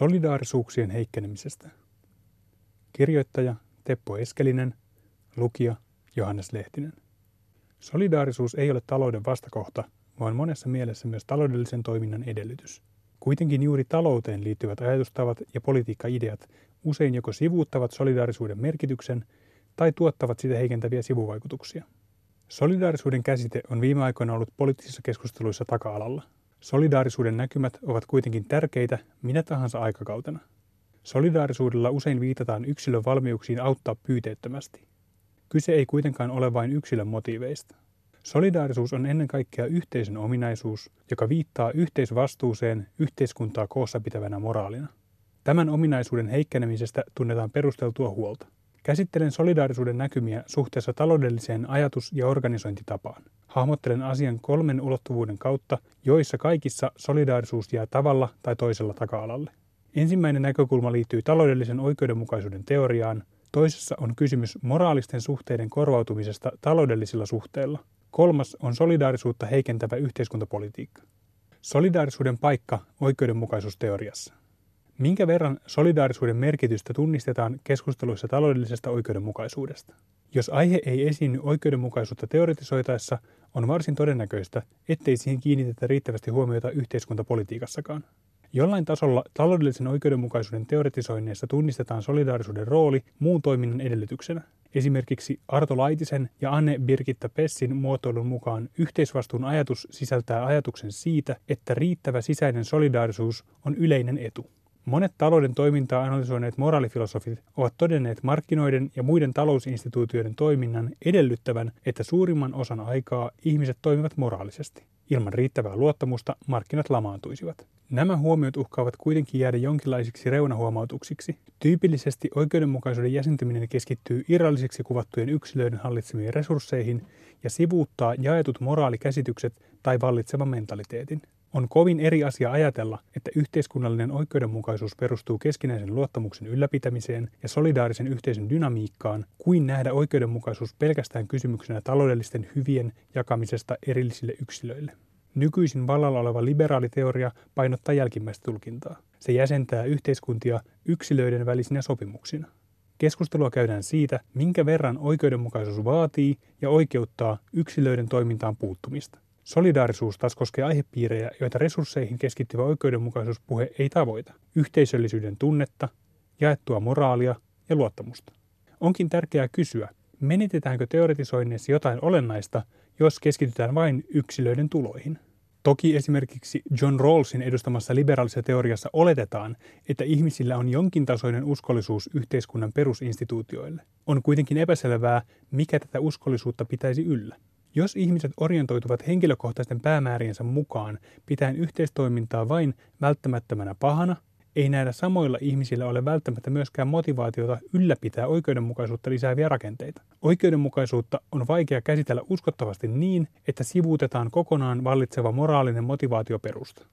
Solidaarisuuksien heikkenemisestä. Kirjoittaja Teppo Eskelinen, lukija Johannes Lehtinen. Solidaarisuus ei ole talouden vastakohta, vaan monessa mielessä myös taloudellisen toiminnan edellytys. Kuitenkin juuri talouteen liittyvät ajatustavat ja politiikkaideat usein joko sivuuttavat solidaarisuuden merkityksen tai tuottavat sitä heikentäviä sivuvaikutuksia. Solidaarisuuden käsite on viime aikoina ollut poliittisissa keskusteluissa taka-alalla. Solidaarisuuden näkymät ovat kuitenkin tärkeitä minä tahansa aikakautena. Solidaarisuudella usein viitataan yksilön valmiuksiin auttaa pyyteettömästi. Kyse ei kuitenkaan ole vain yksilön motiiveista. Solidaarisuus on ennen kaikkea yhteisön ominaisuus, joka viittaa yhteisvastuuseen yhteiskuntaa koossa pitävänä moraalina. Tämän ominaisuuden heikkenemisestä tunnetaan perusteltua huolta. Käsittelen solidaarisuuden näkymiä suhteessa taloudelliseen ajatus- ja organisointitapaan. Hahmottelen asian kolmen ulottuvuuden kautta, joissa kaikissa solidaarisuus jää tavalla tai toisella taka-alalle. Ensimmäinen näkökulma liittyy taloudellisen oikeudenmukaisuuden teoriaan, toisessa on kysymys moraalisten suhteiden korvautumisesta taloudellisilla suhteilla. Kolmas on solidaarisuutta heikentävä yhteiskuntapolitiikka. Solidaarisuuden paikka oikeudenmukaisuusteoriassa. Minkä verran solidaarisuuden merkitystä tunnistetaan keskusteluissa taloudellisesta oikeudenmukaisuudesta? Jos aihe ei esiinny oikeudenmukaisuutta teoretisoitaessa, on varsin todennäköistä, ettei siihen kiinnitetä riittävästi huomiota yhteiskuntapolitiikassakaan. Jollain tasolla taloudellisen oikeudenmukaisuuden teoretisoinneissa tunnistetaan solidaarisuuden rooli muun toiminnan edellytyksenä. Esimerkiksi Arto Laitisen ja Anne Birgitta Pessin muotoilun mukaan yhteisvastuun ajatus sisältää ajatuksen siitä, että riittävä sisäinen solidaarisuus on yleinen etu. Monet talouden toimintaa analysoineet moraalifilosofit ovat todenneet markkinoiden ja muiden talousinstituutioiden toiminnan edellyttävän, että suurimman osan aikaa ihmiset toimivat moraalisesti. Ilman riittävää luottamusta markkinat lamaantuisivat. Nämä huomiot uhkaavat kuitenkin jäädä jonkinlaisiksi reunahuomautuksiksi. Tyypillisesti oikeudenmukaisuuden jäsentyminen keskittyy irrallisiksi kuvattujen yksilöiden hallitsemiin resursseihin ja sivuuttaa jaetut moraalikäsitykset tai vallitsevan mentaliteetin. On kovin eri asia ajatella, että yhteiskunnallinen oikeudenmukaisuus perustuu keskinäisen luottamuksen ylläpitämiseen ja solidaarisen yhteisön dynamiikkaan, kuin nähdä oikeudenmukaisuus pelkästään kysymyksenä taloudellisten hyvien jakamisesta erillisille yksilöille. Nykyisin vallalla oleva liberaaliteoria painottaa jälkimmäistä tulkintaa. Se jäsentää yhteiskuntia yksilöiden välisinä sopimuksina. Keskustelua käydään siitä, minkä verran oikeudenmukaisuus vaatii ja oikeuttaa yksilöiden toimintaan puuttumista. Solidaarisuus taas koskee aihepiirejä, joita resursseihin keskittyvä oikeudenmukaisuuspuhe ei tavoita. Yhteisöllisyyden tunnetta, jaettua moraalia ja luottamusta. Onkin tärkeää kysyä, menetetäänkö teoretisoinneissa jotain olennaista, jos keskitytään vain yksilöiden tuloihin. Toki esimerkiksi John Rawlsin edustamassa liberaalisessa teoriassa oletetaan, että ihmisillä on jonkin tasoinen uskollisuus yhteiskunnan perusinstituutioille. On kuitenkin epäselvää, mikä tätä uskollisuutta pitäisi yllä. Jos ihmiset orientoituvat henkilökohtaisten päämääriensä mukaan, pitäen yhteistoimintaa vain välttämättömänä pahana, ei näillä samoilla ihmisillä ole välttämättä myöskään motivaatiota ylläpitää oikeudenmukaisuutta lisääviä rakenteita. Oikeudenmukaisuutta on vaikea käsitellä uskottavasti niin, että sivuutetaan kokonaan vallitseva moraalinen motivaatioperusta.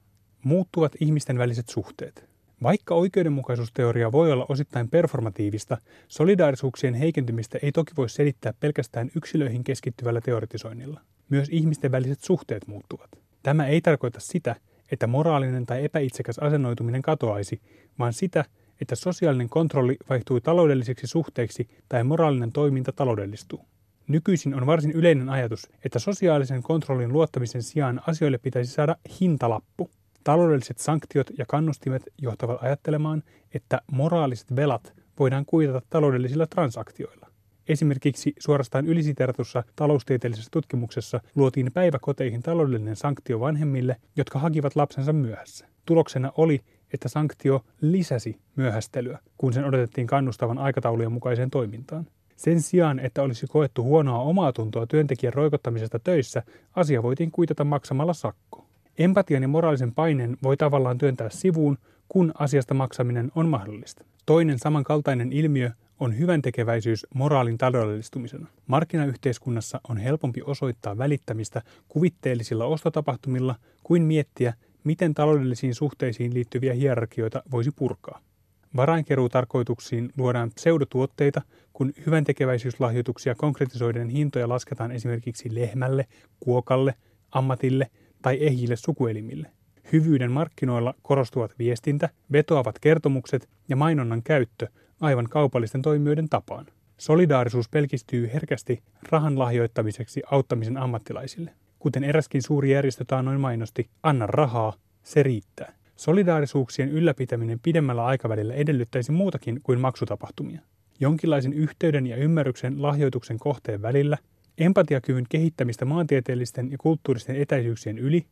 Muuttuvat ihmisten väliset suhteet. Vaikka oikeudenmukaisuusteoria voi olla osittain performatiivista, solidaarisuuksien heikentymistä ei toki voi selittää pelkästään yksilöihin keskittyvällä teoretisoinnilla. Myös ihmisten väliset suhteet muuttuvat. Tämä ei tarkoita sitä, että moraalinen tai epäitsekäs asennoituminen katoaisi, vaan sitä, että sosiaalinen kontrolli vaihtuu taloudellisiksi suhteiksi tai moraalinen toiminta taloudellistuu. Nykyisin on varsin yleinen ajatus, että sosiaalisen kontrollin luottamisen sijaan asioille pitäisi saada hintalappu. Taloudelliset sanktiot ja kannustimet johtavat ajattelemaan, että moraaliset velat voidaan kuitata taloudellisilla transaktioilla. Esimerkiksi suorastaan ylisiteratussa taloustieteellisessä tutkimuksessa luotiin päiväkoteihin taloudellinen sanktio vanhemmille, jotka hakivat lapsensa myöhässä. Tuloksena oli, että sanktio lisäsi myöhästelyä, kun sen odotettiin kannustavan aikataulujen mukaiseen toimintaan. Sen sijaan, että olisi koettu huonoa omaa tuntoa työntekijän roikottamisesta töissä, asia voitiin kuitata maksamalla sakko. Empatian ja moraalisen paineen voi tavallaan työntää sivuun, kun asiasta maksaminen on mahdollista. Toinen samankaltainen ilmiö on hyvän tekeväisyys moraalin taloudellistumisena. Markkinayhteiskunnassa on helpompi osoittaa välittämistä kuvitteellisilla ostotapahtumilla kuin miettiä, miten taloudellisiin suhteisiin liittyviä hierarkioita voisi purkaa. Varainkeruutarkoituksiin luodaan pseudotuotteita, kun hyvän tekeväisyyslahjoituksia konkretisoiden hintoja lasketaan esimerkiksi lehmälle, kuokalle, ammatille tai ehjille sukuelimille. Hyvyyden markkinoilla korostuvat viestintä, vetoavat kertomukset ja mainonnan käyttö aivan kaupallisten toimijoiden tapaan. Solidaarisuus pelkistyy herkästi rahan lahjoittamiseksi auttamisen ammattilaisille. Kuten eräskin suuri järjestö taannoin mainosti, anna rahaa, se riittää. Solidaarisuuksien ylläpitäminen pidemmällä aikavälillä edellyttäisi muutakin kuin maksutapahtumia. Jonkinlaisen yhteyden ja ymmärryksen lahjoituksen kohteen välillä, empatiakyvyn kehittämistä maantieteellisten ja kulttuuristen etäisyyksien yli,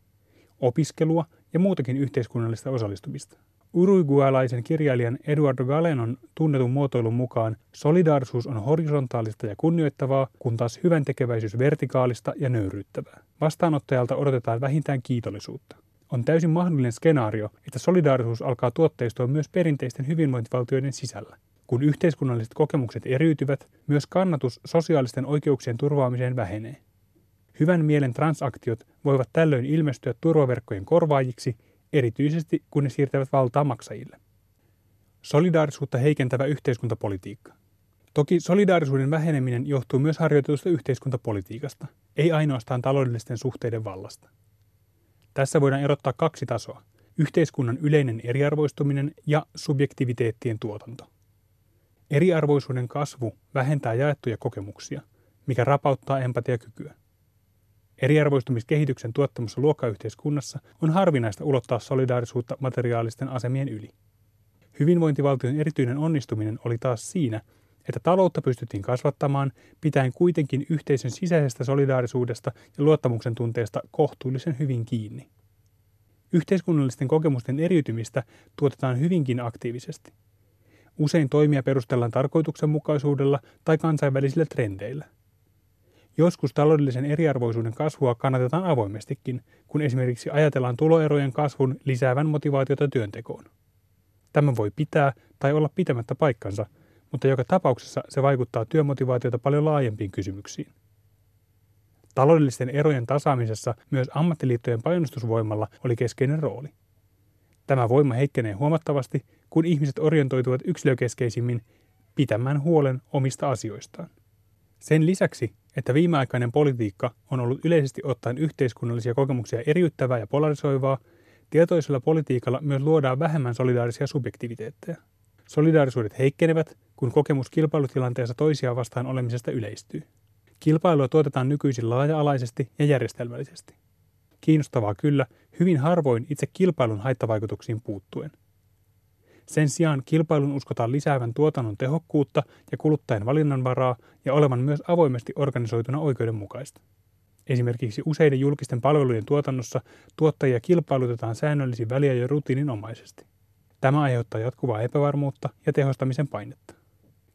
opiskelua ja muutakin yhteiskunnallista osallistumista. Uruguaylaisen kirjailijan Eduardo Galenon tunnetun muotoilun mukaan solidaarisuus on horisontaalista ja kunnioittavaa, kun taas hyvän tekeväisyys vertikaalista ja nöyryyttävää. Vastaanottajalta odotetaan vähintään kiitollisuutta. On täysin mahdollinen skenaario, että solidaarisuus alkaa tuotteistua myös perinteisten hyvinvointivaltioiden sisällä. Kun yhteiskunnalliset kokemukset eriytyvät, myös kannatus sosiaalisten oikeuksien turvaamiseen vähenee. Hyvän mielen transaktiot voivat tällöin ilmestyä turvaverkkojen korvaajiksi, erityisesti kun ne siirtävät valtaa maksajille. Solidaarisuutta heikentävä yhteiskuntapolitiikka. Toki solidaarisuuden väheneminen johtuu myös harjoitetusta yhteiskuntapolitiikasta, ei ainoastaan taloudellisten suhteiden vallasta. Tässä voidaan erottaa kaksi tasoa, yhteiskunnan yleinen eriarvoistuminen ja subjektiviteettien tuotanto. Eriarvoisuuden kasvu vähentää jaettuja kokemuksia, mikä rapauttaa empatiakykyä. Eriarvoistumiskehityksen tuottamassa luokkayhteiskunnassa on harvinaista ulottaa solidaarisuutta materiaalisten asemien yli. Hyvinvointivaltion erityinen onnistuminen oli taas siinä, että taloutta pystyttiin kasvattamaan, pitäen kuitenkin yhteisön sisäisestä solidaarisuudesta ja luottamuksen tunteesta kohtuullisen hyvin kiinni. Yhteiskunnallisten kokemusten eriytymistä tuotetaan hyvinkin aktiivisesti. Usein toimia perustellaan tarkoituksenmukaisuudella tai kansainvälisillä trendeillä. Joskus taloudellisen eriarvoisuuden kasvua kannatetaan avoimestikin, kun esimerkiksi ajatellaan tuloerojen kasvun lisäävän motivaatiota työntekoon. Tämä voi pitää tai olla pitämättä paikkansa, mutta joka tapauksessa se vaikuttaa työmotivaatiota paljon laajempiin kysymyksiin. Taloudellisten erojen tasaamisessa myös ammattiliittojen painostusvoimalla oli keskeinen rooli. Tämä voima heikkenee huomattavasti, kun ihmiset orientoituvat yksilökeskeisimmin pitämään huolen omista asioistaan. Sen lisäksi, että viimeaikainen politiikka on ollut yleisesti ottaen yhteiskunnallisia kokemuksia eriyttävää ja polarisoivaa, tietoisella politiikalla myös luodaan vähemmän solidaarisia subjektiviteetteja. Solidaarisuudet heikkenevät, kun kokemus kilpailutilanteessa toisia vastaan olemisesta yleistyy. Kilpailua tuotetaan nykyisin laaja-alaisesti ja järjestelmällisesti. Kiinnostavaa kyllä, hyvin harvoin itse kilpailun haittavaikutuksiin puuttuen. Sen sijaan kilpailun uskotaan lisäävän tuotannon tehokkuutta ja kuluttajan valinnanvaraa ja olevan myös avoimesti organisoituna oikeudenmukaista. Esimerkiksi useiden julkisten palvelujen tuotannossa tuottajia kilpailutetaan säännöllisin väliä ja rutiininomaisesti. Tämä aiheuttaa jatkuvaa epävarmuutta ja tehostamisen painetta.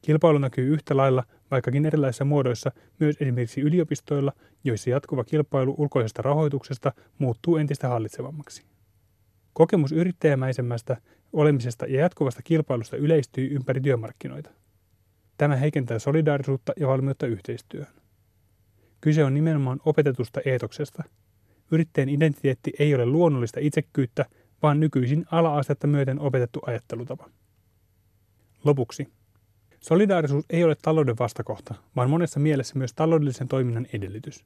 Kilpailu näkyy yhtä lailla, vaikkakin erilaisissa muodoissa, myös esimerkiksi yliopistoilla, joissa jatkuva kilpailu ulkoisesta rahoituksesta muuttuu entistä hallitsevammaksi. Kokemus yrittäjämäisemmästä olemisesta ja jatkuvasta kilpailusta yleistyy ympäri työmarkkinoita. Tämä heikentää solidaarisuutta ja valmiutta yhteistyöhön. Kyse on nimenomaan opetetusta eetoksesta. Yrittäjän identiteetti ei ole luonnollista itsekkyyttä, vaan nykyisin ala-astetta myöten opetettu ajattelutapa. Lopuksi. Solidaarisuus ei ole talouden vastakohta, vaan monessa mielessä myös taloudellisen toiminnan edellytys.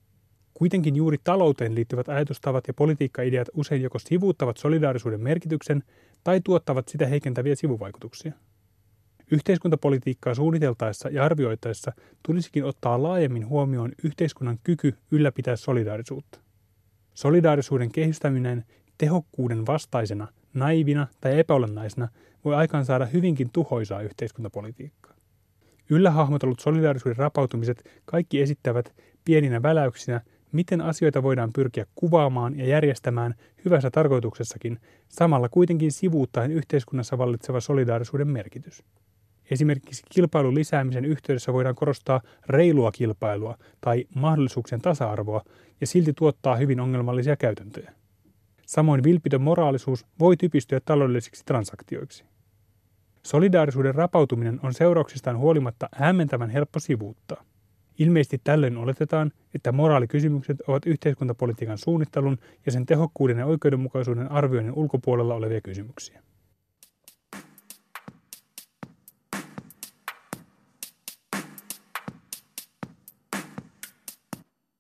Kuitenkin juuri talouteen liittyvät ajatustavat ja politiikkaideat usein joko sivuuttavat solidaarisuuden merkityksen tai tuottavat sitä heikentäviä sivuvaikutuksia. Yhteiskuntapolitiikkaa suunniteltaessa ja arvioitaessa tulisikin ottaa laajemmin huomioon yhteiskunnan kyky ylläpitää solidaarisuutta. Solidaarisuuden kehystäminen tehokkuuden vastaisena, naivina tai epäolennaisena voi aikaan saada hyvinkin tuhoisaa yhteiskuntapolitiikkaa. Yllä hahmotellut solidaarisuuden rapautumiset kaikki esittävät pieninä väläyksinä, miten asioita voidaan pyrkiä kuvaamaan ja järjestämään hyvässä tarkoituksessakin, samalla kuitenkin sivuuttaen yhteiskunnassa vallitseva solidaarisuuden merkitys. Esimerkiksi kilpailun lisäämisen yhteydessä voidaan korostaa reilua kilpailua tai mahdollisuuksien tasa-arvoa ja silti tuottaa hyvin ongelmallisia käytäntöjä. Samoin vilpitön moraalisuus voi typistyä taloudellisiksi transaktioiksi. Solidaarisuuden rapautuminen on seurauksistaan huolimatta hämmentävän helppo sivuuttaa. Ilmeisesti tällöin oletetaan, että moraalikysymykset ovat yhteiskuntapolitiikan suunnittelun ja sen tehokkuuden ja oikeudenmukaisuuden arvioinnin ulkopuolella olevia kysymyksiä.